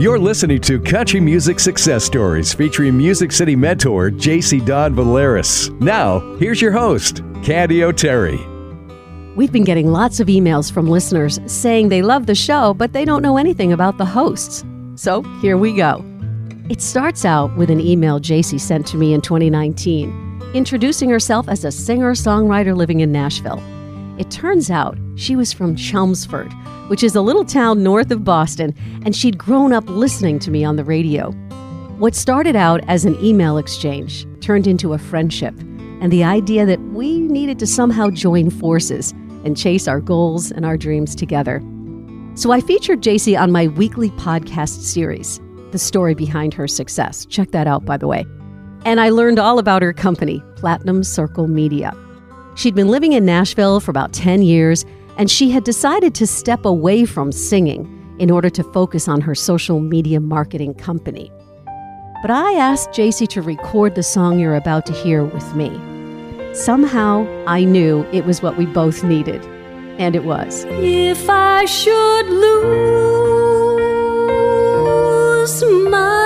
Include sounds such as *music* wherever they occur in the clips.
You're listening to Country Music Success Stories featuring Music City mentor JC Don Valeris. Now, here's your host, Candy O'Terry. We've been getting lots of emails from listeners saying they love the show, but they don't know anything about the hosts. So here we go. It starts out with an email JC sent to me in 2019, introducing herself as a singer songwriter living in Nashville. It turns out she was from Chelmsford, which is a little town north of Boston, and she'd grown up listening to me on the radio. What started out as an email exchange turned into a friendship, and the idea that we needed to somehow join forces and chase our goals and our dreams together. So I featured JC on my weekly podcast series, The Story Behind Her Success. Check that out, by the way. And I learned all about her company, Platinum Circle Media. She'd been living in Nashville for about 10 years, and she had decided to step away from singing in order to focus on her social media marketing company. But I asked JC to record the song you're about to hear with me. Somehow, I knew it was what we both needed. And it was. If I should lose my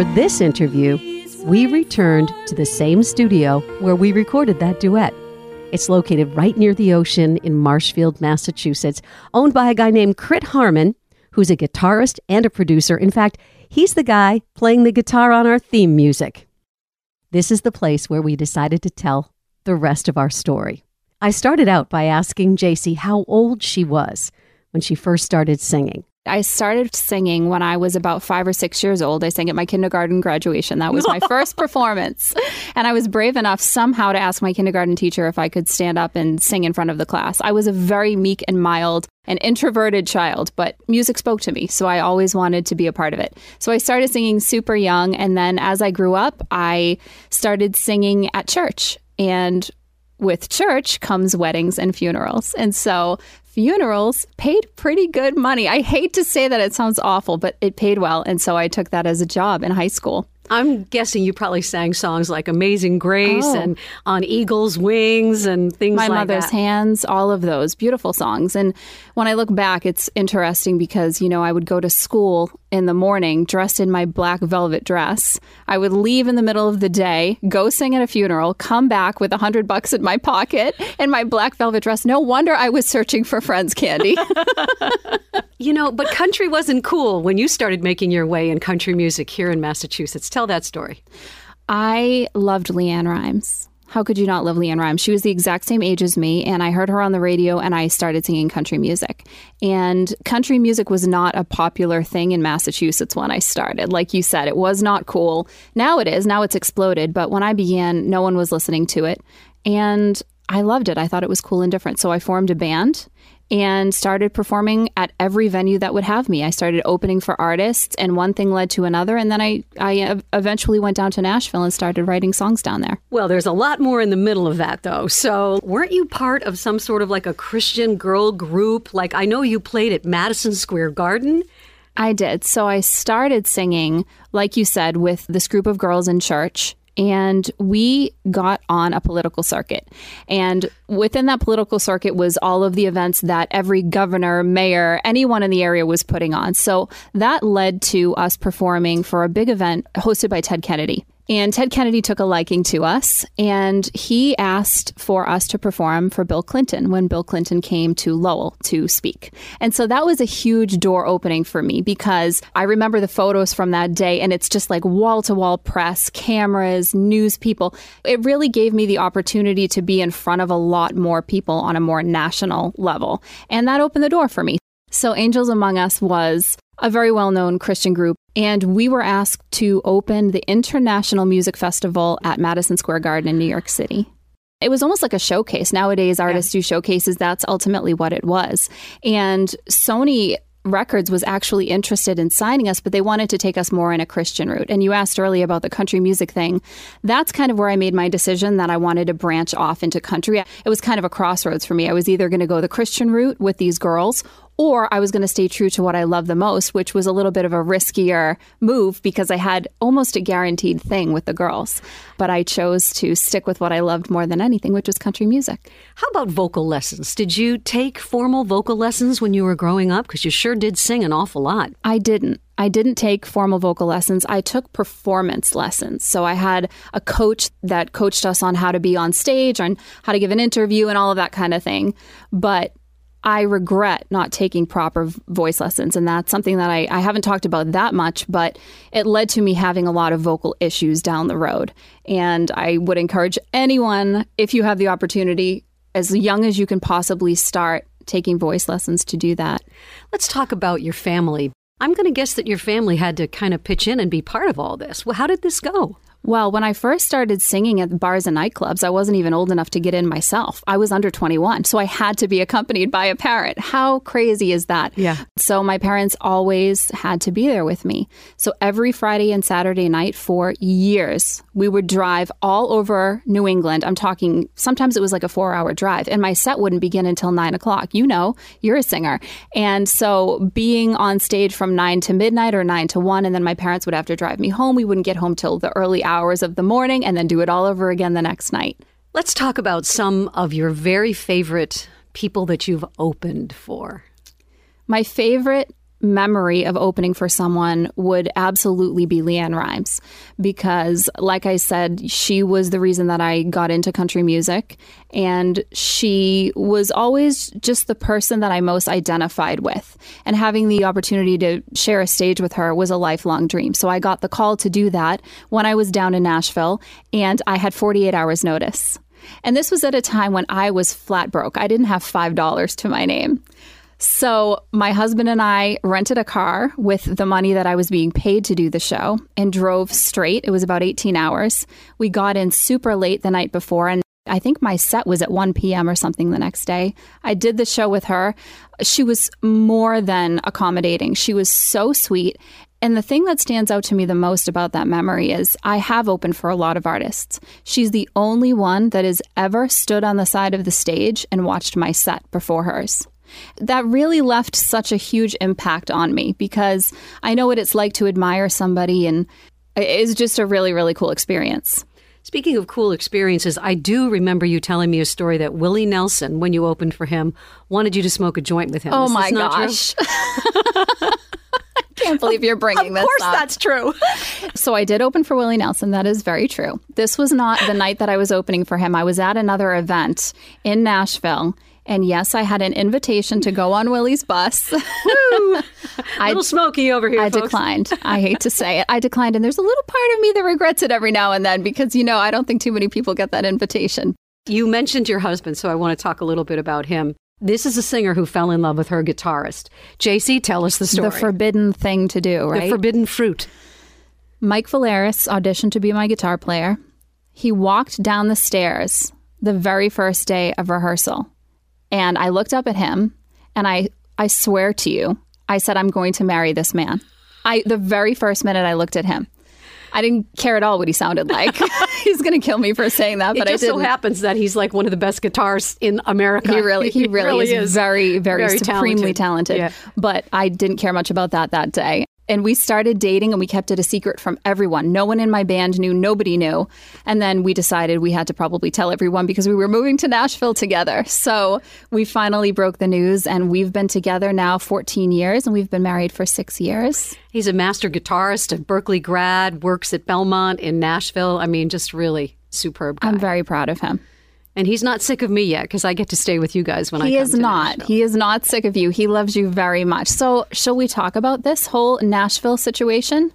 For this interview, we returned to the same studio where we recorded that duet. It's located right near the ocean in Marshfield, Massachusetts, owned by a guy named Crit Harmon, who's a guitarist and a producer. In fact, he's the guy playing the guitar on our theme music. This is the place where we decided to tell the rest of our story. I started out by asking JC how old she was when she first started singing. I started singing when I was about five or six years old. I sang at my kindergarten graduation. That was my *laughs* first performance. And I was brave enough somehow to ask my kindergarten teacher if I could stand up and sing in front of the class. I was a very meek and mild and introverted child, but music spoke to me. So I always wanted to be a part of it. So I started singing super young. And then as I grew up, I started singing at church. And with church comes weddings and funerals. And so funerals paid pretty good money. I hate to say that it sounds awful, but it paid well. And so I took that as a job in high school. I'm guessing you probably sang songs like Amazing Grace Oh. and On Eagle's Wings and things My like Mother's that. Hands, all of those beautiful songs. And when I look back, it's interesting because, you know, I would go to school in the morning dressed in my black velvet dress. I would leave in the middle of the day, go sing at a funeral, come back with a hundred bucks in my pocket and my black velvet dress. No wonder I was searching for friends candy. *laughs* You know, but country wasn't cool when you started making your way in country music here in Massachusetts. Tell that story. I loved LeAnn Rimes. How could you not love LeAnn Rimes? She was the exact same age as me, and I heard her on the radio and I started singing country music. And country music was not a popular thing in Massachusetts when I started. Like you said, it was not cool. Now it is, now it's exploded, but when I began, no one was listening to it. And I loved it. I thought it was cool and different. So I formed a band and started performing at every venue that would have me. I started opening for artists, and one thing led to another. And then I, I eventually went down to Nashville and started writing songs down there. Well, there's a lot more in the middle of that, though. So, weren't you part of some sort of like a Christian girl group? Like, I know you played at Madison Square Garden. I did. So I started singing, like you said, with this group of girls in church. And we got on a political circuit. And within that political circuit was all of the events that every governor, mayor, anyone in the area was putting on. So that led to us performing for a big event hosted by Ted Kennedy. And Ted Kennedy took a liking to us, and he asked for us to perform for Bill Clinton when Bill Clinton came to Lowell to speak. And so that was a huge door opening for me because I remember the photos from that day, and it's just like wall to wall press, cameras, news people. It really gave me the opportunity to be in front of a lot more people on a more national level. And that opened the door for me. So, Angels Among Us was a very well known Christian group, and we were asked to open the International Music Festival at Madison Square Garden in New York City. It was almost like a showcase. Nowadays, artists do showcases. That's ultimately what it was. And Sony Records was actually interested in signing us, but they wanted to take us more in a Christian route. And you asked earlier about the country music thing. That's kind of where I made my decision that I wanted to branch off into country. It was kind of a crossroads for me. I was either going to go the Christian route with these girls or I was going to stay true to what I love the most, which was a little bit of a riskier move because I had almost a guaranteed thing with the girls. But I chose to stick with what I loved more than anything, which was country music. How about vocal lessons? Did you take formal vocal lessons when you were growing up? Because you sure did sing an awful lot. I didn't. I didn't take formal vocal lessons. I took performance lessons. So I had a coach that coached us on how to be on stage, on how to give an interview, and all of that kind of thing. But I regret not taking proper voice lessons. And that's something that I, I haven't talked about that much, but it led to me having a lot of vocal issues down the road. And I would encourage anyone, if you have the opportunity, as young as you can possibly start taking voice lessons to do that. Let's talk about your family. I'm going to guess that your family had to kind of pitch in and be part of all this. Well, how did this go? Well, when I first started singing at bars and nightclubs, I wasn't even old enough to get in myself. I was under 21, so I had to be accompanied by a parent. How crazy is that? Yeah. So my parents always had to be there with me. So every Friday and Saturday night for years, we would drive all over New England. I'm talking, sometimes it was like a four hour drive, and my set wouldn't begin until nine o'clock. You know, you're a singer. And so being on stage from nine to midnight or nine to one, and then my parents would have to drive me home. We wouldn't get home till the early hours of the morning and then do it all over again the next night. Let's talk about some of your very favorite people that you've opened for. My favorite memory of opening for someone would absolutely be LeAnn Rimes because, like I said, she was the reason that I got into country music. And she was always just the person that I most identified with. And having the opportunity to share a stage with her was a lifelong dream. So I got the call to do that when I was down in Nashville, and I had 48 hours' notice. And this was at a time when I was flat broke. I didn't have $5 to my name. So, my husband and I rented a car with the money that I was being paid to do the show and drove straight. It was about 18 hours. We got in super late the night before, and I think my set was at 1 p.m. or something the next day. I did the show with her. She was more than accommodating. She was so sweet. And the thing that stands out to me the most about that memory is I have opened for a lot of artists. She's the only one that has ever stood on the side of the stage and watched my set before hers. That really left such a huge impact on me because I know what it's like to admire somebody, and it's just a really, really cool experience. Speaking of cool experiences, I do remember you telling me a story that Willie Nelson, when you opened for him, wanted you to smoke a joint with him. Oh Is my gosh. *laughs* I. Can't believe you're bringing this Of course, that's true. *laughs* So I did open for Willie Nelson. That is very true. This was not the night that I was opening for him. I was at another event in Nashville. And yes, I had an invitation to go on Willie's bus. *laughs* I, little smoky over here. I folks. declined. I hate to say it. I declined. And there's a little part of me that regrets it every now and then because, you know, I don't think too many people get that invitation. You mentioned your husband, so I want to talk a little bit about him. This is a singer who fell in love with her guitarist. JC, tell us the story. The forbidden thing to do, right? The forbidden fruit. Mike Valeris auditioned to be my guitar player. He walked down the stairs the very first day of rehearsal. And I looked up at him and I I swear to you, I said I'm going to marry this man. I the very first minute I looked at him. I didn't care at all what he sounded like. *laughs* *laughs* He's going to kill me for saying that, but I just so happens that he's like one of the best guitarists in America. He really, *laughs* he really, is, very, very, Very supremely talented. Yeah. But I didn't care much about that that day. And we started dating and we kept it a secret from everyone. No one in my band knew, nobody knew. And then we decided we had to probably tell everyone because we were moving to Nashville together. So we finally broke the news and we've been together now 14 years and we've been married for six years. He's a master guitarist, a Berklee grad, works at Belmont in Nashville. I mean, just really superb guy. I'm very proud of him. And he's not sick of me yet because I get to stay with you guys when I He is not. Nashville. He is not sick of you. He loves you very much. So, shall we talk about this whole Nashville situation?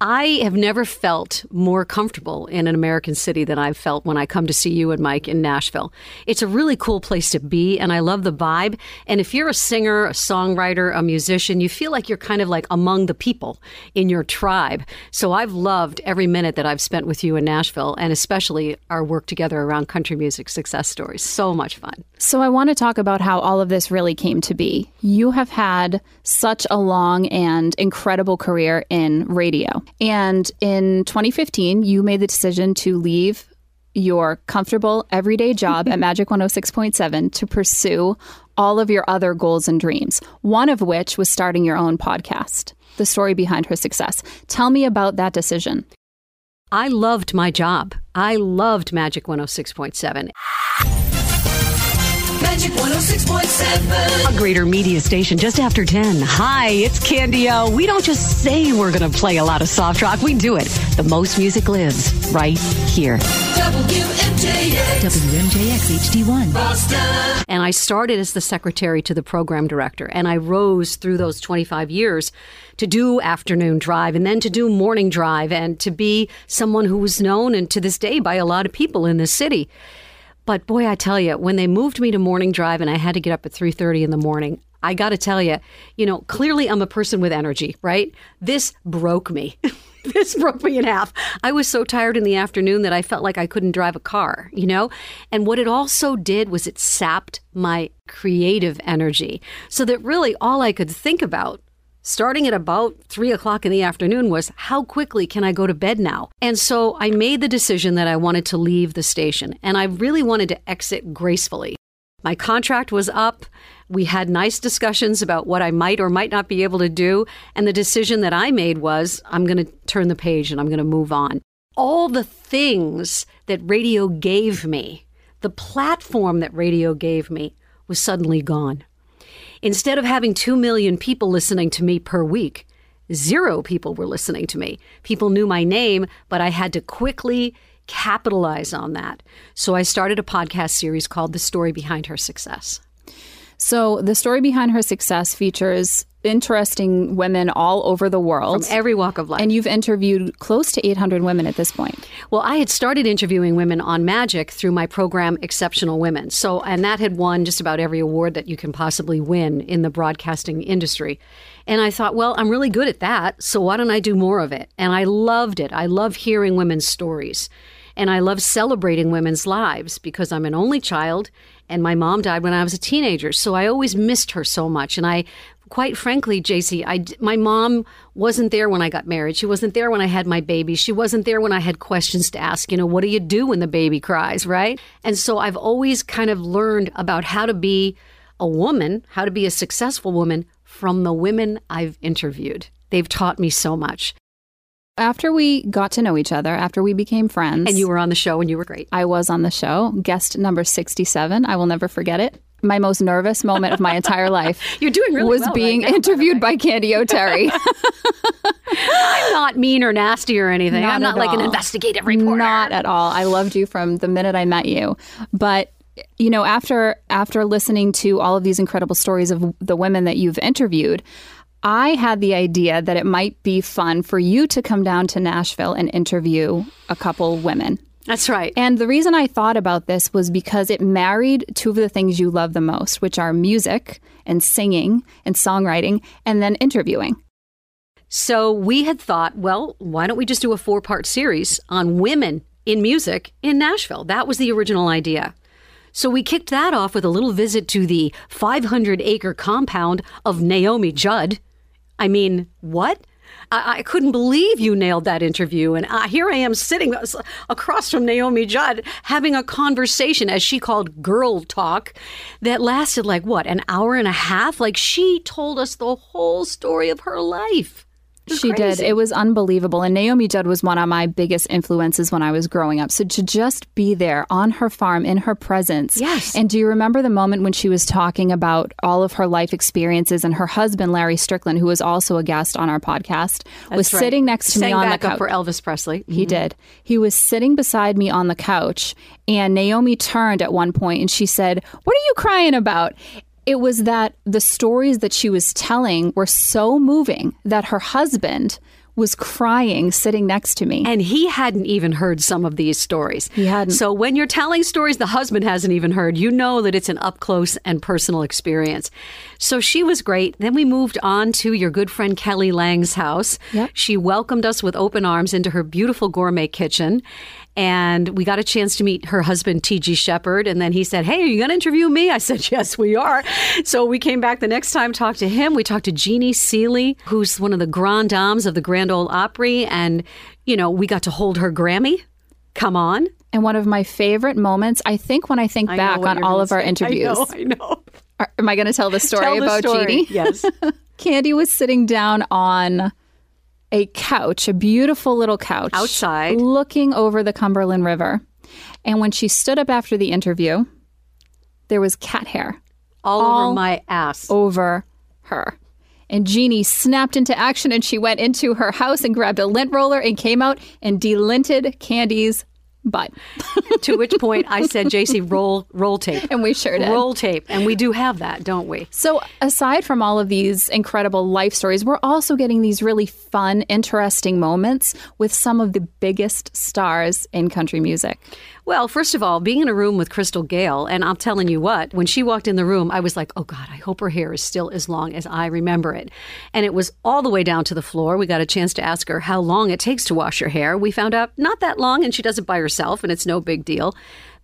I have never felt more comfortable in an American city than I've felt when I come to see you and Mike in Nashville. It's a really cool place to be, and I love the vibe. And if you're a singer, a songwriter, a musician, you feel like you're kind of like among the people in your tribe. So I've loved every minute that I've spent with you in Nashville, and especially our work together around country music success stories. So much fun. So I want to talk about how all of this really came to be. You have had such a long and incredible career in radio. And in 2015, you made the decision to leave your comfortable everyday job at *laughs* Magic 106.7 to pursue all of your other goals and dreams, one of which was starting your own podcast, the story behind her success. Tell me about that decision. I loved my job. I loved Magic 106.7. Magic 106.7. A Greater Media station just after 10. Hi, it's Candy O. We don't just say we're going to play a lot of soft rock, we do it. The most music lives right here. WMJX. WMJX HD1. Boston. And I started as the secretary to the program director. And I rose through those 25 years to do afternoon drive and then to do morning drive and to be someone who was known and to this day by a lot of people in this city. But boy, I tell you, when they moved me to morning drive and I had to get up at 3:30 in the morning, I got to tell you, you know, clearly I'm a person with energy, right? This broke me. *laughs* this broke me in half. I was so tired in the afternoon that I felt like I couldn't drive a car, you know? And what it also did was it sapped my creative energy. So that really all I could think about starting at about three o'clock in the afternoon was how quickly can I go to bed now? And so I made the decision that I wanted to leave the station and I really wanted to exit gracefully. My contract was up. We had nice discussions about what I might or might not be able to do. And the decision that I made was I'm going to turn the page and I'm going to move on. All the things that radio gave me, the platform that radio gave me, was suddenly gone. Instead of having 2 million people listening to me per week, zero people were listening to me. People knew my name, but I had to quickly capitalize on that. So I started a podcast series called The Story Behind Her Success. So the story behind her success features interesting women all over the world. From every walk of life. and you've interviewed close to 800 women at this point. Well, I had started interviewing women on Magic through my program Exceptional Women. So, and that had won just about every award that you can possibly win in the broadcasting industry. And I thought, well, I'm really good at that. So why don't I do more of it? And I loved it. I love hearing women's stories. And I love celebrating women's lives because I'm an only child and my mom died when I was a teenager. So I always missed her so much. And I, quite frankly, JC, I, my mom wasn't there when I got married. She wasn't there when I had my baby. She wasn't there when I had questions to ask. You know, what do you do when the baby cries, right? And so I've always kind of learned about how to be a woman, how to be a successful woman from the women I've interviewed. They've taught me so much. After we got to know each other, after we became friends, And you were on the show and you were great. I was on the show, guest number 67. I will never forget it. My most nervous moment of my entire life *laughs* You're doing really was well right being now, interviewed by Candy O'Terry. *laughs* I'm not mean or nasty or anything. Not I'm not like an investigative reporter. Not at all. I loved you from the minute I met you. But you know, after after listening to all of these incredible stories of the women that you've interviewed, I had the idea that it might be fun for you to come down to Nashville and interview a couple women. That's right. And the reason I thought about this was because it married two of the things you love the most, which are music and singing and songwriting, and then interviewing. So we had thought, well, why don't we just do a four part series on women in music in Nashville? That was the original idea. So we kicked that off with a little visit to the 500 acre compound of Naomi Judd. I mean, what? I, I couldn't believe you nailed that interview. And uh, here I am sitting across from Naomi Judd having a conversation, as she called girl talk, that lasted like what, an hour and a half? Like she told us the whole story of her life. She did. It was unbelievable. And Naomi Judd was one of my biggest influences when I was growing up. So to just be there on her farm in her presence. Yes. And do you remember the moment when she was talking about all of her life experiences and her husband, Larry Strickland, who was also a guest on our podcast, was right. sitting next to Sang me on the couch. for Elvis Presley. He mm-hmm. did. He was sitting beside me on the couch, and Naomi turned at one point and she said, What are you crying about? It was that the stories that she was telling were so moving that her husband was crying sitting next to me. And he hadn't even heard some of these stories. He hadn't. So when you're telling stories the husband hasn't even heard, you know that it's an up close and personal experience. So she was great. Then we moved on to your good friend Kelly Lang's house. Yep. She welcomed us with open arms into her beautiful gourmet kitchen. And we got a chance to meet her husband, T.G. Sheppard. And then he said, Hey, are you going to interview me? I said, *laughs* Yes, we are. So we came back the next time, talked to him. We talked to Jeannie Seely, who's one of the grand dames of the Grand Ole Opry. And, you know, we got to hold her Grammy. Come on. and one of my favorite moments, I think, when I think I back on all of our say. interviews. I know, I know. Are- am I going to tell the story Tell the about story. Jeannie? Yes. *laughs* Candy was sitting down on a couch, a beautiful little couch Outside. looking over the Cumberland River. And when she stood up after the interview, there was cat hair All, All over my ass. over her. And Jeannie snapped into action and she went into her house and grabbed a lint roller and came out and delinted Candy's butt. to which point I said, JC, roll, roll tape. And we sure did. Roll tape. And we do have that, don't we? So, aside from all of these incredible life stories, we're also getting these really fun, interesting moments with some of the biggest stars in country music. Well, first of all, being in a room with Crystal Gayle, and I'm telling you what, when she walked in the room, I was like, oh God, I hope her hair is still as long as I remember it. And it was all the way down to the floor. We got a chance to ask her how long it takes to wash her hair. We found out not that long, and she does it by herself, and it's no big deal.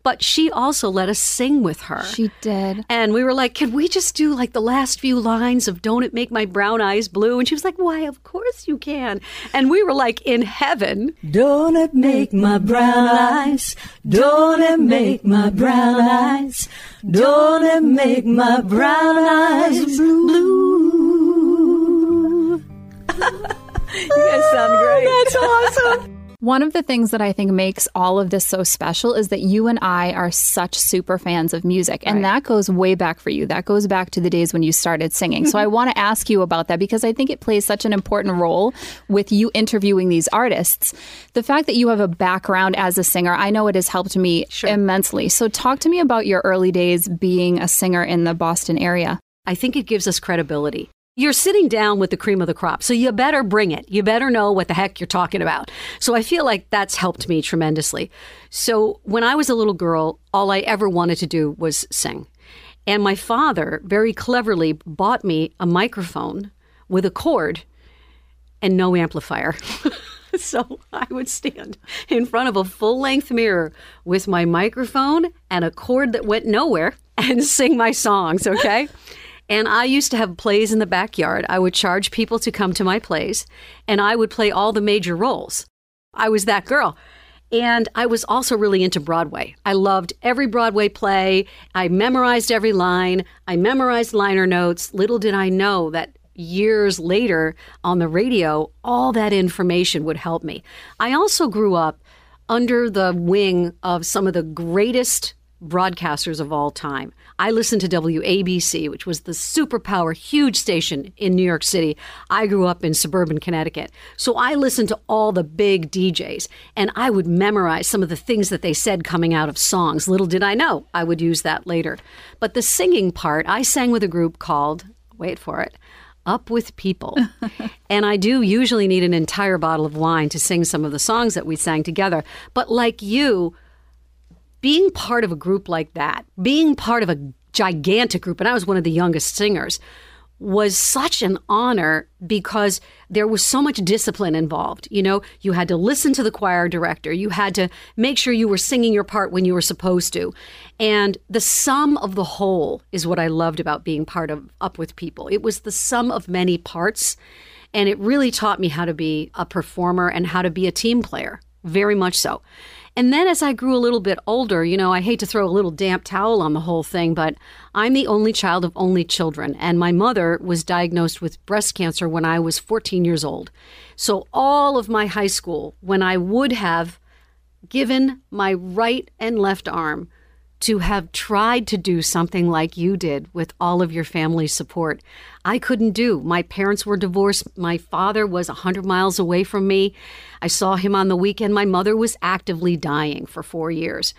But she also let us sing with her. She did. And we were like, can we just do like the last few lines of Don't It Make My Brown Eyes Blue? And she was like, why, of course you can. And we were like in heaven. Don't it make my brown eyes? Don't it make my brown eyes? Don't it make my brown eyes blue? *laughs* you guys sound great. That's awesome. One of the things that I think makes all of this so special is that you and I are such super fans of music. And that goes way back for you. That goes back to the days when you started singing. so I *laughs* want to ask you about that because I think it plays such an important role with you interviewing these artists. The fact that you have a background as a singer, I know it has helped me immensely. So talk to me about your early days being a singer in the Boston area. I think it gives us credibility. You're sitting down with the cream of the crop, so you better bring it. You better know what the heck you're talking about. So I feel like that's helped me tremendously. So when I was a little girl, all I ever wanted to do was sing. And my father very cleverly bought me a microphone with a cord and no amplifier. *laughs* so I would stand in front of a full length mirror with my microphone and a cord that went nowhere and sing my songs, okay? *laughs* And I used to have plays in the backyard. I would charge people to come to my plays, and I would play all the major roles. I was that girl. And I was also really into Broadway. I loved every Broadway play. I memorized every line. I memorized liner notes. Little did I know that years later on the radio, all that information would help me. I also grew up under the wing of some of the greatest broadcasters of all time. I listened to WABC, which was the superpower, huge station in New York City. I grew up in suburban Connecticut. So I listened to all the big DJs and I would memorize some of the things that they said coming out of songs. Little did I know I would use that later. But the singing part, I sang with a group called, wait for it, Up with People. *laughs* and I do usually need an entire bottle of wine to sing some of the songs that we sang together. But like you, being part of a group like that, being part of a gigantic group, and I was one of the youngest singers, was such an honor because there was so much discipline involved. You know, you had to listen to the choir director, you had to make sure you were singing your part when you were supposed to. And the sum of the whole is what I loved about being part of Up with People. It was the sum of many parts, and it really taught me how to be a performer and how to be a team player, very much so. And then as I grew a little bit older, you know, I hate to throw a little damp towel on the whole thing, but I'm the only child of only children. And my mother was diagnosed with breast cancer when I was 14 years old. So all of my high school, when I would have given my right and left arm to have tried to do something like you did with all of your family's support. I couldn't do. My parents were divorced. My father was 100 miles away from me. I saw him on the weekend. My mother was actively dying for four years.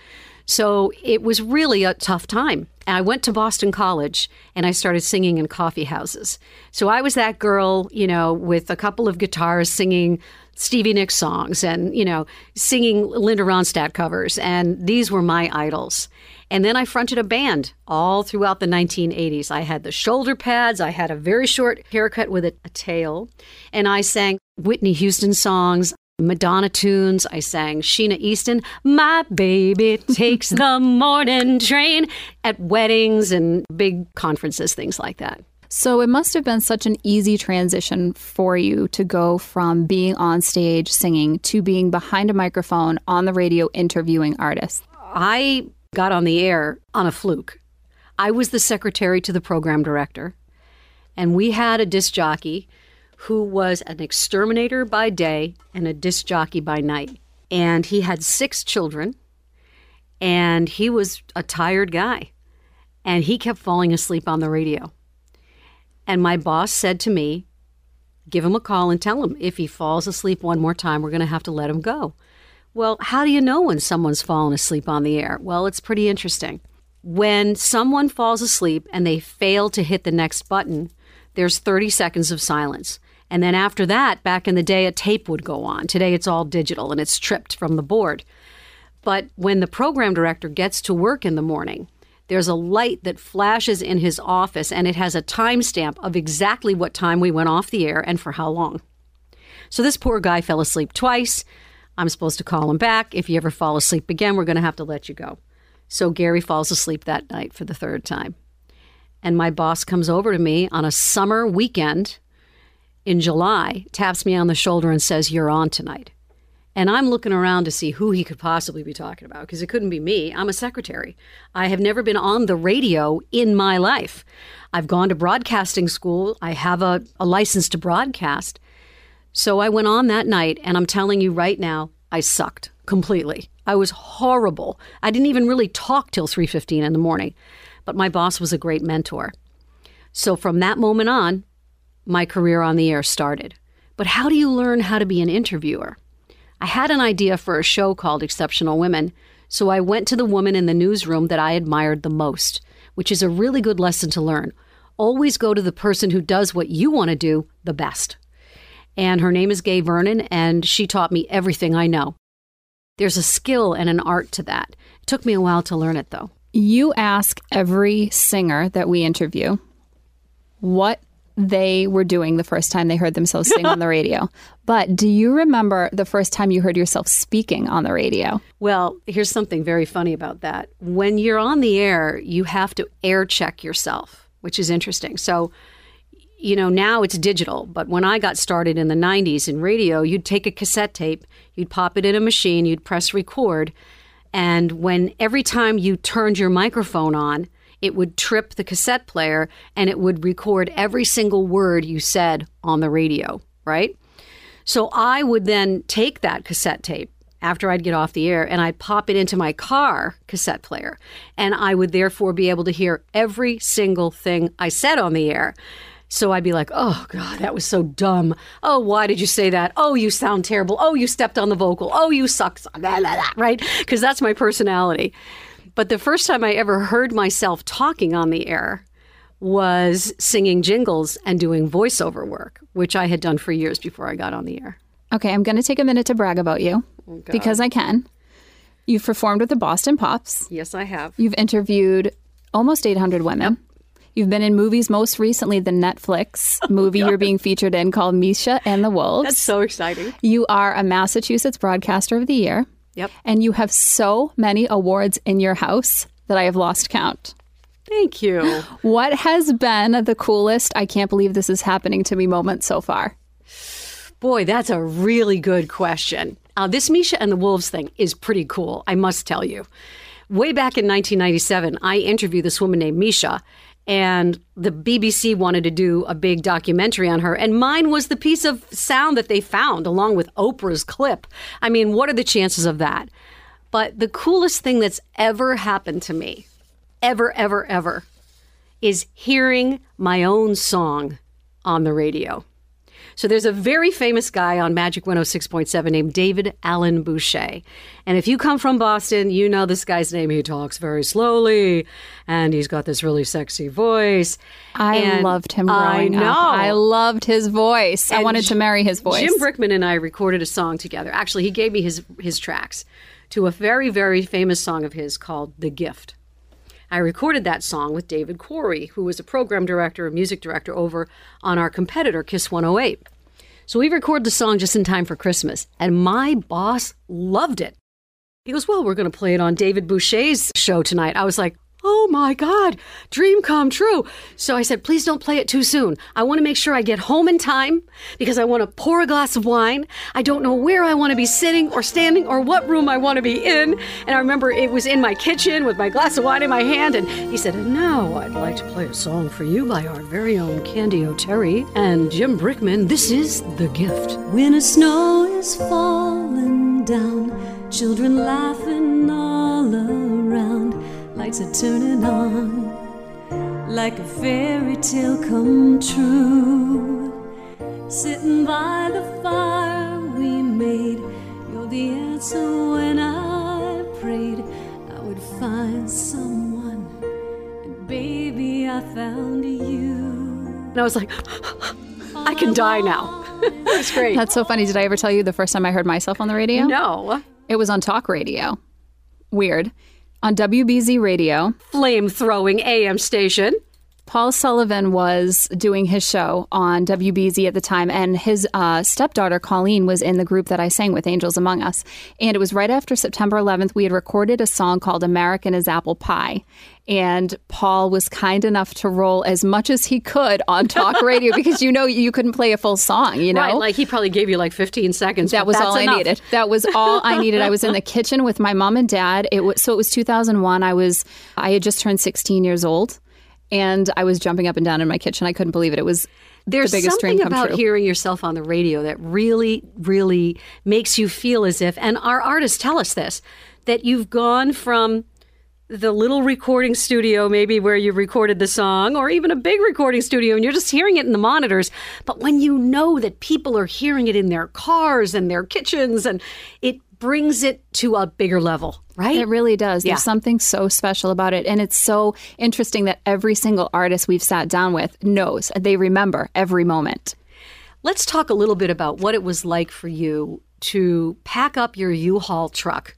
So it was really a tough time. I went to Boston College and I started singing in coffee houses. So I was that girl, you know, with a couple of guitars singing Stevie Nicks songs and, you know, singing Linda Ronstadt covers. And these were my idols. And then I fronted a band all throughout the 1980s. I had the shoulder pads, I had a very short haircut with a, a tail, and I sang Whitney Houston songs. Madonna tunes. I sang Sheena Easton, My Baby Takes the Morning Train at weddings and big conferences, things like that. So it must have been such an easy transition for you to go from being on stage singing to being behind a microphone on the radio interviewing artists. I got on the air on a fluke. I was the secretary to the program director, and we had a disc jockey who was an exterminator by day and a disc jockey by night. And he had six children, and he was a tired guy. And he kept falling asleep on the radio. And my boss said to me, Give him a call and tell him if he falls asleep one more time, we're going to have to let him go. Well, how do you know when someone's fallen asleep on the air? Well, it's pretty interesting. When someone falls asleep and they fail to hit the next button, there's 30 seconds of silence. And then after that, back in the day, a tape would go on. Today, it's all digital and it's tripped from the board. But when the program director gets to work in the morning, there's a light that flashes in his office and it has a timestamp of exactly what time we went off the air and for how long. So this poor guy fell asleep twice. I'm supposed to call him back. If you ever fall asleep again, we're going to have to let you go. So Gary falls asleep that night for the third time. And my boss comes over to me on a summer weekend in July, taps me on the shoulder and says, You're on tonight. And I'm looking around to see who he could possibly be talking about because it couldn't be me. I'm a secretary. I have never been on the radio in my life. I've gone to broadcasting school, I have a, a license to broadcast. So I went on that night, and I'm telling you right now, I sucked completely. I was horrible. I didn't even really talk till 3:15 in the morning. But my boss was a great mentor. So from that moment on, my career on the air started. But how do you learn how to be an interviewer? I had an idea for a show called Exceptional Women, so I went to the woman in the newsroom that I admired the most, which is a really good lesson to learn. Always go to the person who does what you want to do the best. And her name is Gay Vernon, and she taught me everything I know. There's a skill and an art to that. It took me a while to learn it, though. You ask every singer that we interview what they were doing the first time they heard themselves sing on the *laughs* radio. But do you remember the first time you heard yourself speaking on the radio? Well, here's something very funny about that. When you're on the air, you have to air check yourself, which is interesting. So, you know, now it's digital, but when I got started in the 90s in radio, you'd take a cassette tape, you'd pop it in a machine, you'd press record, and when every time you turned your microphone on, it would trip the cassette player and it would record every single word you said on the radio, right? So I would then take that cassette tape after I'd get off the air and I'd pop it into my car cassette player. And I would therefore be able to hear every single thing I said on the air. So I'd be like, oh, God, that was so dumb. Oh, why did you say that? Oh, you sound terrible. Oh, you stepped on the vocal. Oh, you suck. Right? Because that's my personality. But the first time I ever heard myself talking on the air was singing jingles and doing voiceover work, which I had done for years before I got on the air. Okay, I'm going to take a minute to brag about you oh, because I can. You've performed with the Boston Pops. Yes, I have. You've interviewed almost 800 women. You've been in movies, most recently the Netflix *laughs* oh, movie you're being featured in called Misha and the Wolves. That's so exciting. You are a Massachusetts Broadcaster of the Year. Yep. And you have so many awards in your house that I have lost count. Thank you. What has been the coolest, I can't believe this is happening to me moment so far? Boy, that's a really good question. Uh, this Misha and the Wolves thing is pretty cool, I must tell you. Way back in 1997, I interviewed this woman named Misha, and the BBC wanted to do a big documentary on her, and mine was the piece of sound that they found along with Oprah's clip. I mean, what are the chances of that? But the coolest thing that's ever happened to me, ever, ever, ever, is hearing my own song on the radio. So there's a very famous guy on Magic 106.7 named David Allen Boucher. And if you come from Boston, you know this guy's name. He talks very slowly and he's got this really sexy voice. I And loved him I know. up. I loved his voice. I wanted to marry his voice. Jim Brickman and I recorded a song together. Actually, he gave me his his tracks to a very very famous song of his called "The Gift." I recorded that song with David Quarry, who was a program director, a music director over on our competitor Kiss 108. So we recorded the song just in time for Christmas, and my boss loved it. He goes, Well, we're going to play it on David Boucher's show tonight. I was like, Oh my God, dream come true. So I said, Please don't play it too soon. I want to make sure I get home in time because I want to pour a glass of wine. I don't know where I want to be sitting or standing or what room I want to be in. And I remember it was in my kitchen with my glass of wine in my hand. And he said, now I'd like to play a song for you by our very own Candy O'Terry and Jim Brickman. This is The Gift. Winter snow is falling down, children laughing all around, lights are turning on, like a fairy tale come true. Sitting by the fire we made, you're the answer when I prayed I would find someone, and baby, I found you. And I was like, I can die now. *laughs* That's great. That's so funny. Did I ever tell you the first time I heard myself on the radio? no. It was on talk radio. Weird. On WBZ radio, Flame throwing AM station. Paul Sullivan was doing his show on WBZ at the time, and his uh, stepdaughter Colleen was in the group that I sang with, Angels Among Us. And it was right after September 11th. We had recorded a song called American is Apple Pie. And Paul was kind enough to roll as much as he could on talk *laughs* radio because you know you couldn't play a full song, you know? Right, like he probably gave you like 15 seconds. That was all I needed. That was all I needed. I was in the kitchen with my mom and dad. It was so it was 2001. I was I had just turned 16 years old, and I was jumping up and down in my kitchen. I couldn't believe it. It was There's the biggest something dream come about true. hearing yourself on the radio that really, really makes you feel as if, and our artists tell us this, that you've gone from the little recording studio, maybe where you recorded the song, or even a big recording studio, and you're just hearing it in the monitors. But when you know that people are hearing it in their cars and their kitchens, and it brings it to a bigger level, right? It really does. Yeah. There's something so special about it. And it's so interesting that every single artist we've sat down with knows, they remember every moment. Let's talk a little bit about what it was like for you to pack up your U-Haul truck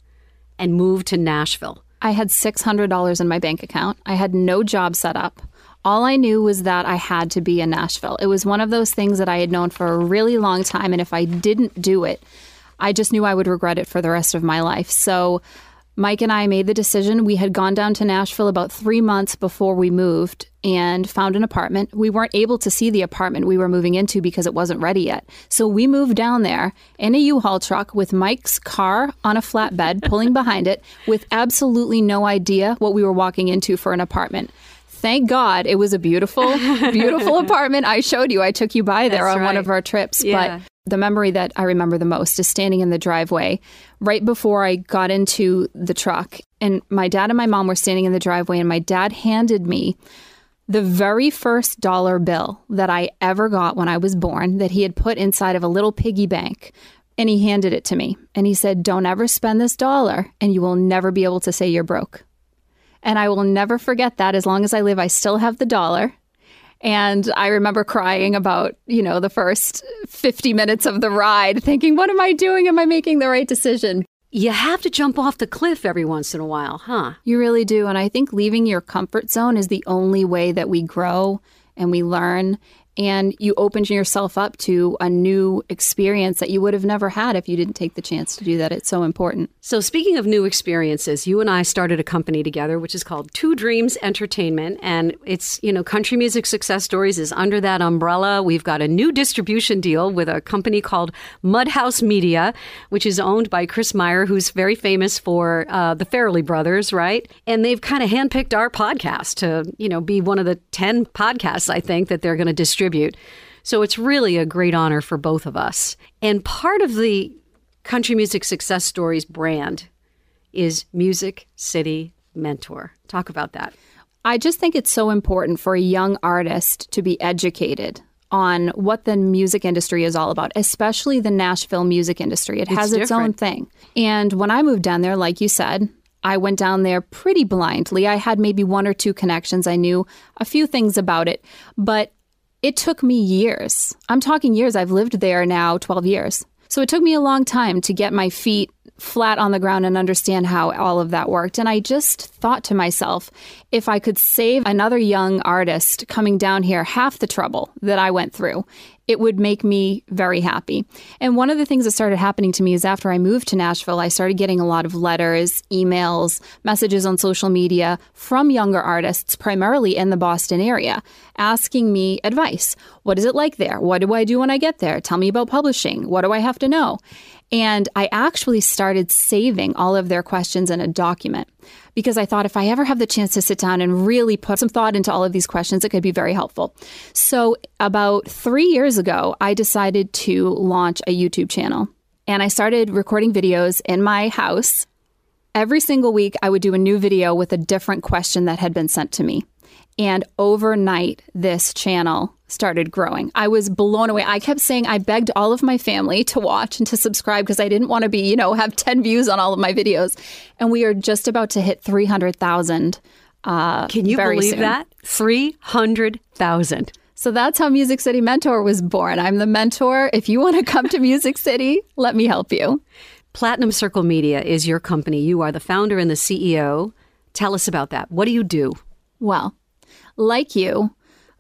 and move to Nashville. I had $600 in my bank account. I had no job set up. All I knew was that I had to be in Nashville. It was one of those things that I had known for a really long time. And if I didn't do it, I just knew I would regret it for the rest of my life. So Mike and I made the decision. We had gone down to Nashville about three months before we moved and found an apartment. We weren't able to see the apartment we were moving into because it wasn't ready yet. So we moved down there in a U-Haul truck with Mike's car on a flatbed *laughs* pulling behind it with absolutely no idea what we were walking into for an apartment. Thank God it was a beautiful, beautiful *laughs* apartment. I showed you. I took you by there That's on one of our trips. Yeah. But the memory that I remember the most is standing in the driveway right before I got into the truck. And my dad and my mom were standing in the driveway, and my dad handed me the very first dollar bill that I ever got when I was born that he had put inside of a little piggy bank. And he handed it to me. And he said, Don't ever spend this dollar, and you will never be able to say you're broke. And I will never forget that. As long as I live, I still have the dollar. And I remember crying about, you know, the first 50 minutes of the ride, thinking, what am I doing? Am I making the right decision? You have to jump off the cliff every once in a while, huh? You really do. And I think leaving your comfort zone is the only way that we grow and we learn. And you open yourself up to a new experience that you would have never had if you didn't take the chance to do that. It's so important. So, speaking of new experiences, you and I started a company together, which is called Two Dreams Entertainment. And it's, you know, Country Music Success Stories is under that umbrella. We've got a new distribution deal with a company called Mudhouse Media, which is owned by Chris Meyer, who's very famous for uh, the Farrelly brothers, right? And they've kind of handpicked our podcast to, you know, be one of the 10 podcasts, I think, that they're going to distribute. So, it's really a great honor for both of us. And part of the Country Music Success Stories brand is Music City Mentor. Talk about that. I just think it's so important for a young artist to be educated on what the music industry is all about, especially the Nashville music industry. It has its own thing. And when I moved down there, like you said, I went down there pretty blindly. I had maybe one or two connections. I knew a few things about it, but it took me years. I'm talking years. I've lived there now 12 years. So it took me a long time to get my feet flat on the ground and understand how all of that worked. And I just thought to myself, if I could save another young artist coming down here half the trouble that I went through, it would make me very happy. And one of the things that started happening to me is after I moved to Nashville, I started getting a lot of letters, emails, messages on social media from younger artists, primarily in the Boston area, asking me advice. What is it like there? What do I do when I get there? Tell me about publishing. What do I have to know? And I actually started saving all of their questions in a document because I thought if I ever have the chance to sit down and really put some thought into all of these questions, it could be very helpful. So, about three years ago, I decided to launch a YouTube channel and I started recording videos in my house. Every single week, I would do a new video with a different question that had been sent to me. And overnight, this channel started growing. I was blown away. I kept saying I begged all of my family to watch and to subscribe because I didn't want to be, you know, have 10 views on all of my videos. And we are just about to hit 300,000. Uh, Can you believe soon. that? 300,000. So that's how Music City Mentor was born. I'm the mentor. If you want to come to Music *laughs* City, let me help you. Platinum Circle Media is your company. You are the founder and the CEO. Tell us about that. What do you do? Well, like you,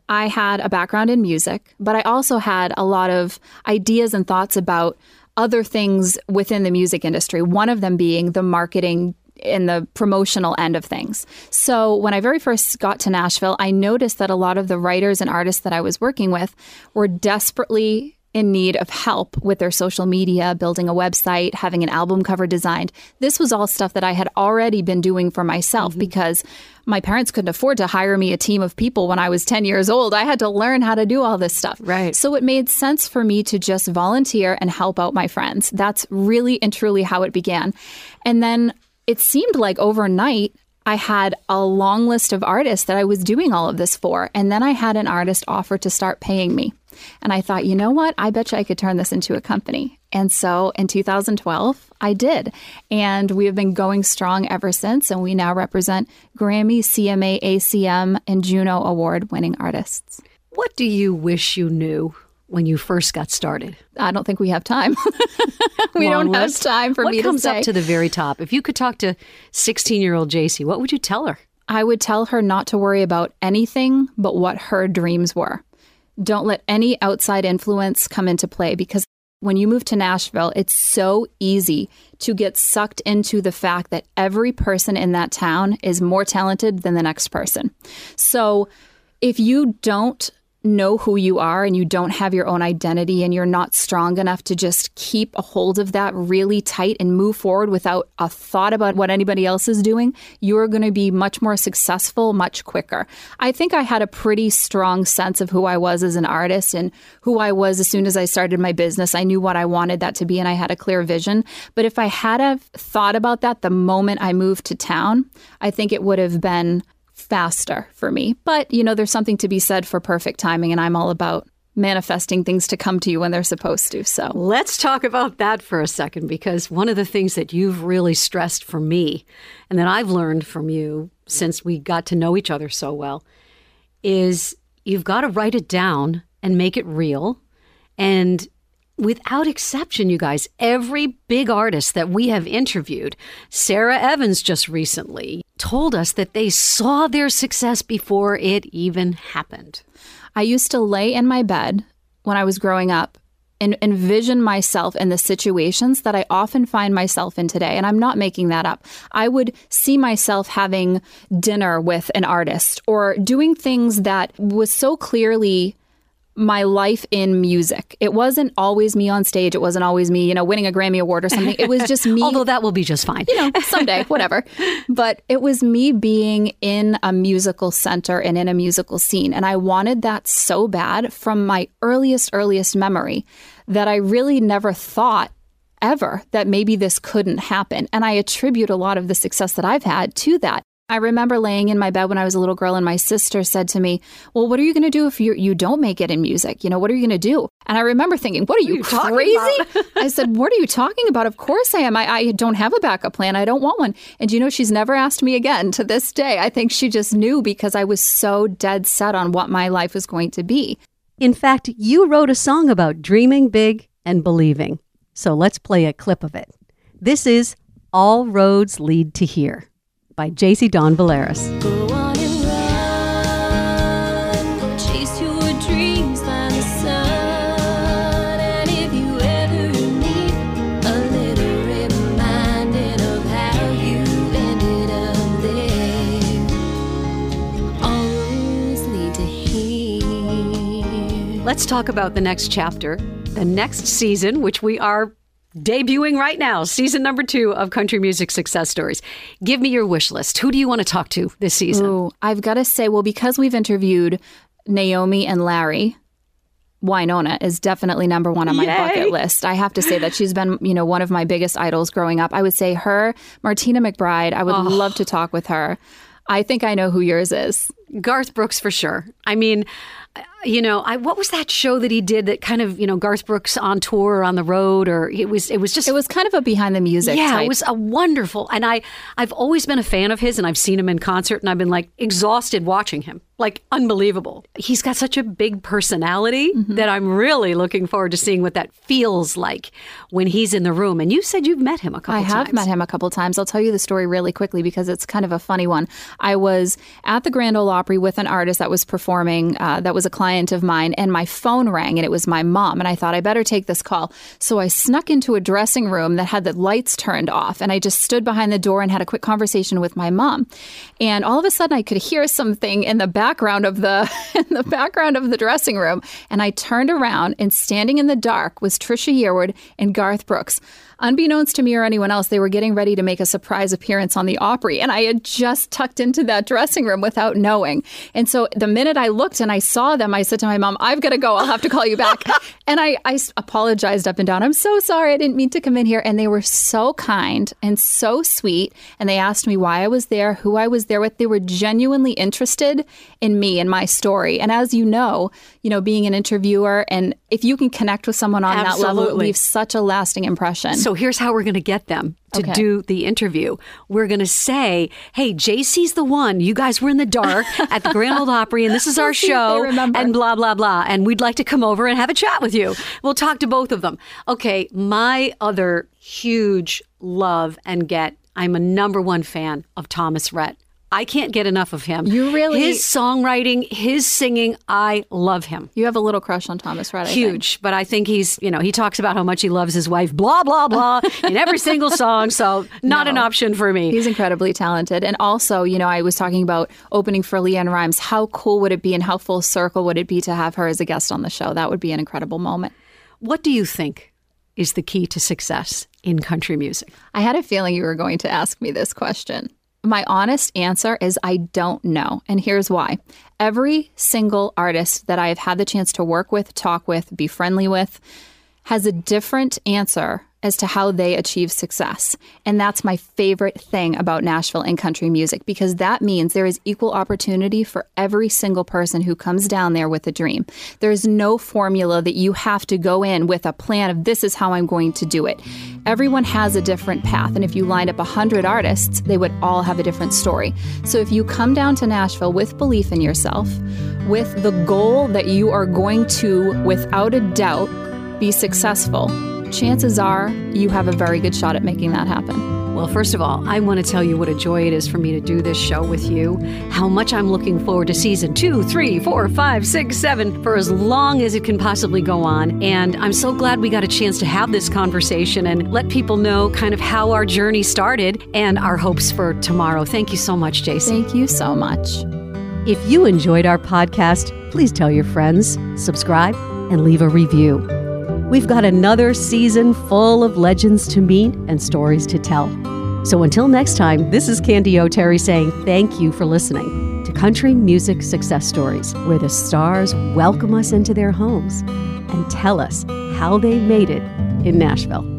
I had a background in music, but I also had a lot of ideas and thoughts about other things within the music industry, one of them being the marketing in the promotional end of things. So, when I very first got to Nashville, I noticed that a lot of the writers and artists that I was working with were desperately in need of help with their social media, building a website, having an album cover designed. This was all stuff that I had already been doing for myself mm-hmm. because my parents couldn't afford to hire me a team of people when I was 10 years old. I had to learn how to do all this stuff. Right. So it made sense for me to just volunteer and help out my friends. That's really and truly how it began. And then it seemed like overnight, I had a long list of artists that I was doing all of this for. And then I had an artist offer to start paying me. And I thought, you know what? I bet you I could turn this into a company. And so in 2012, I did. And we have been going strong ever since. And we now represent Grammy, CMA, ACM, and Juno Award winning artists. What do you wish you knew when you first got started? I don't think we have time. *laughs* we Long don't have time for what me to What comes up to the very top? If you could talk to 16 year old JC, what would you tell her? I would tell her not to worry about anything but what her dreams were. Don't let any outside influence come into play because when you move to Nashville, it's so easy to get sucked into the fact that every person in that town is more talented than the next person. So if you don't know who you are and you don't have your own identity and you're not strong enough to just keep a hold of that really tight and move forward without a thought about what anybody else is doing, you're going to be much more successful much quicker. I think I had a pretty strong sense of who I was as an artist and who I was as soon as I started my business. I knew what I wanted that to be and I had a clear vision. But if I had have thought about that the moment I moved to town, I think it would have been faster for me. But, you know, there's something to be said for perfect timing, and I'm all about manifesting things to come to you when they're supposed to. So, Let's talk about that for a second because one of the things that you've really stressed for me and that I've learned from you since we got to know each other so well is you've got to write it down and make it real. And without exception, you guys, every big artist that we have interviewed, Sara Evans just recently told us that they saw their success before it even happened. I used to lay in my bed when I was growing up and envision myself in the situations that I often find myself in today. And I'm not making that up. I would see myself having dinner with an artist or doing things that was so clearly my life in music. It wasn't always me on stage. It wasn't always me, you know, winning a Grammy Award or something. It was just *laughs* me Although that will be just fine. you know, someday, *laughs* whatever. But it was me being in a musical center and in a musical scene. And I wanted that so bad from my earliest, earliest memory that I really never thought ever that maybe this couldn't happen. And I attribute a lot of the success that I've had to that. I remember laying in my bed when I was a little girl, and my sister said to me, Well, what are you going to do if you, you don't make it in music? You know, what are you going to do? And I remember thinking, What are you, crazy? *laughs* *laughs* I said, What are you talking about? Of course I am. I, I don't have a backup plan. I don't want one. And you know, she's never asked me again to this day. I think she just knew because I was so dead set on what my life was going to be. In fact, you wrote a song about dreaming big and believing. So let's play a clip of it. This is All Roads Lead to Here by JC Don Valeris. Go on and run, chase your dreams, find the sun. And if you ever need a little reminding of how you ended up there, all roads lead to here. Let's talk about the next chapter, the next season, which we are debuting right now, season number two of Country Music Success Stories. Give me your wish list. Who do you want to talk to this season? Ooh, I've got to say, well, because we've interviewed Naomi and Larry, Wynonna is definitely number one on my Yay. bucket list. I have to say that she's been, you know, one of my biggest idols growing up. I would say her, Martina McBride. I would Oh. love to talk with her. I think I know who yours is. Garth Brooks for sure. I mean, you know, I what was that show that he did that kind of, you know, Garth Brooks on tour or on the road or it was it was just It was kind of a behind the music. yeah, type. it was a wonderful. And I I've always been a fan of his and I've seen him in concert and I've been like exhausted watching him. Like unbelievable. He's got such a big personality Mm-hmm. that I'm really looking forward to seeing what that feels like when he's in the room. And you said you've met him a couple I have met him a couple times. I'll tell you the story really quickly because it's kind of a funny one. I was at the Grand Ole Opry with an artist that was performing, uh, that was a client of mine, and my phone rang and it was my mom. And I thought I better take this call. So I snuck into a dressing room that had the lights turned off, and I just stood behind the door and had a quick conversation with my mom. And all of a sudden, I could hear something in the background of the *laughs* in the background of the dressing room, and I turned around, and standing in the dark was Trisha Yearwood and Garth Brooks. Unbeknownst to me or anyone else, they were getting ready to make a surprise appearance on the Opry, and I had just tucked into that dressing room without knowing. And so the minute I looked and I saw them, I said to my mom, "I've got to go. I'll have to call you back." *laughs* and I, I apologized up and down. I'm so sorry. I didn't mean to come in here. And they were so kind and so sweet. And they asked me why I was there, who I was there with. They were genuinely interested in me and my story. And as you know, you know, being an interviewer, and if you can connect with someone on that level, it leaves such a lasting impression. So here's how we're going to get them to Okay. do the interview. We're going to say, "Hey, JC's the one. You guys were in the dark *laughs* at the Grand Ole Opry, and this is our See if they show." And blah blah blah. And we'd like to come over and have a chat with you. We'll talk to both of them. Okay, my other huge love and get. I'm a number one fan of Thomas Rhett. I can't get enough of him. You really- his songwriting, his singing. I love him you have a little crush on Thomas Rhett. I think. huge, but I think he's, you know, he talks about how much he loves his wife, blah, blah, blah, in every single song. So, not an option for me. He's incredibly talented. And also, you know, I was talking about opening for LeAnn Rimes. How cool would it be and how full circle would it be to have her as a guest on the show? That would be an incredible moment. What do you think is the key to success in country music? I had a feeling you were going to ask me this question. My honest answer is I don't know. And here's why. Every single artist that I have had the chance to work with, talk with, be friendly with has a different answer as to how they achieve success. And that's my favorite thing about Nashville and country music because that means there is equal opportunity for every single person who comes down there with a dream. There is no formula that you have to go in with a plan of this is how I'm going to do it. Everyone has a different path. And if you lined up 100 artists, they would all have a different story. So if you come down to Nashville with belief in yourself, with the goal that you are going to, without a doubt, be successful, chances are you have a very good shot at making that happen. Well, first of all, I want to tell you what a joy it is for me to do this show with you, how much I'm looking forward to season two, three, four, five, six, seven, for as long as it can possibly go on. And I'm so glad we got a chance to have this conversation and let people know kind of how our journey started and our hopes for tomorrow. Thank you so much, Jason. Thank you so much. If you enjoyed our podcast, please tell your friends, subscribe, and leave a review. We've got another season full of legends to meet and stories to tell. So until next time, this is Candy O'Terry saying thank you for listening to Country Music Success Stories, where the stars welcome us into their homes and tell us how they made it in Nashville.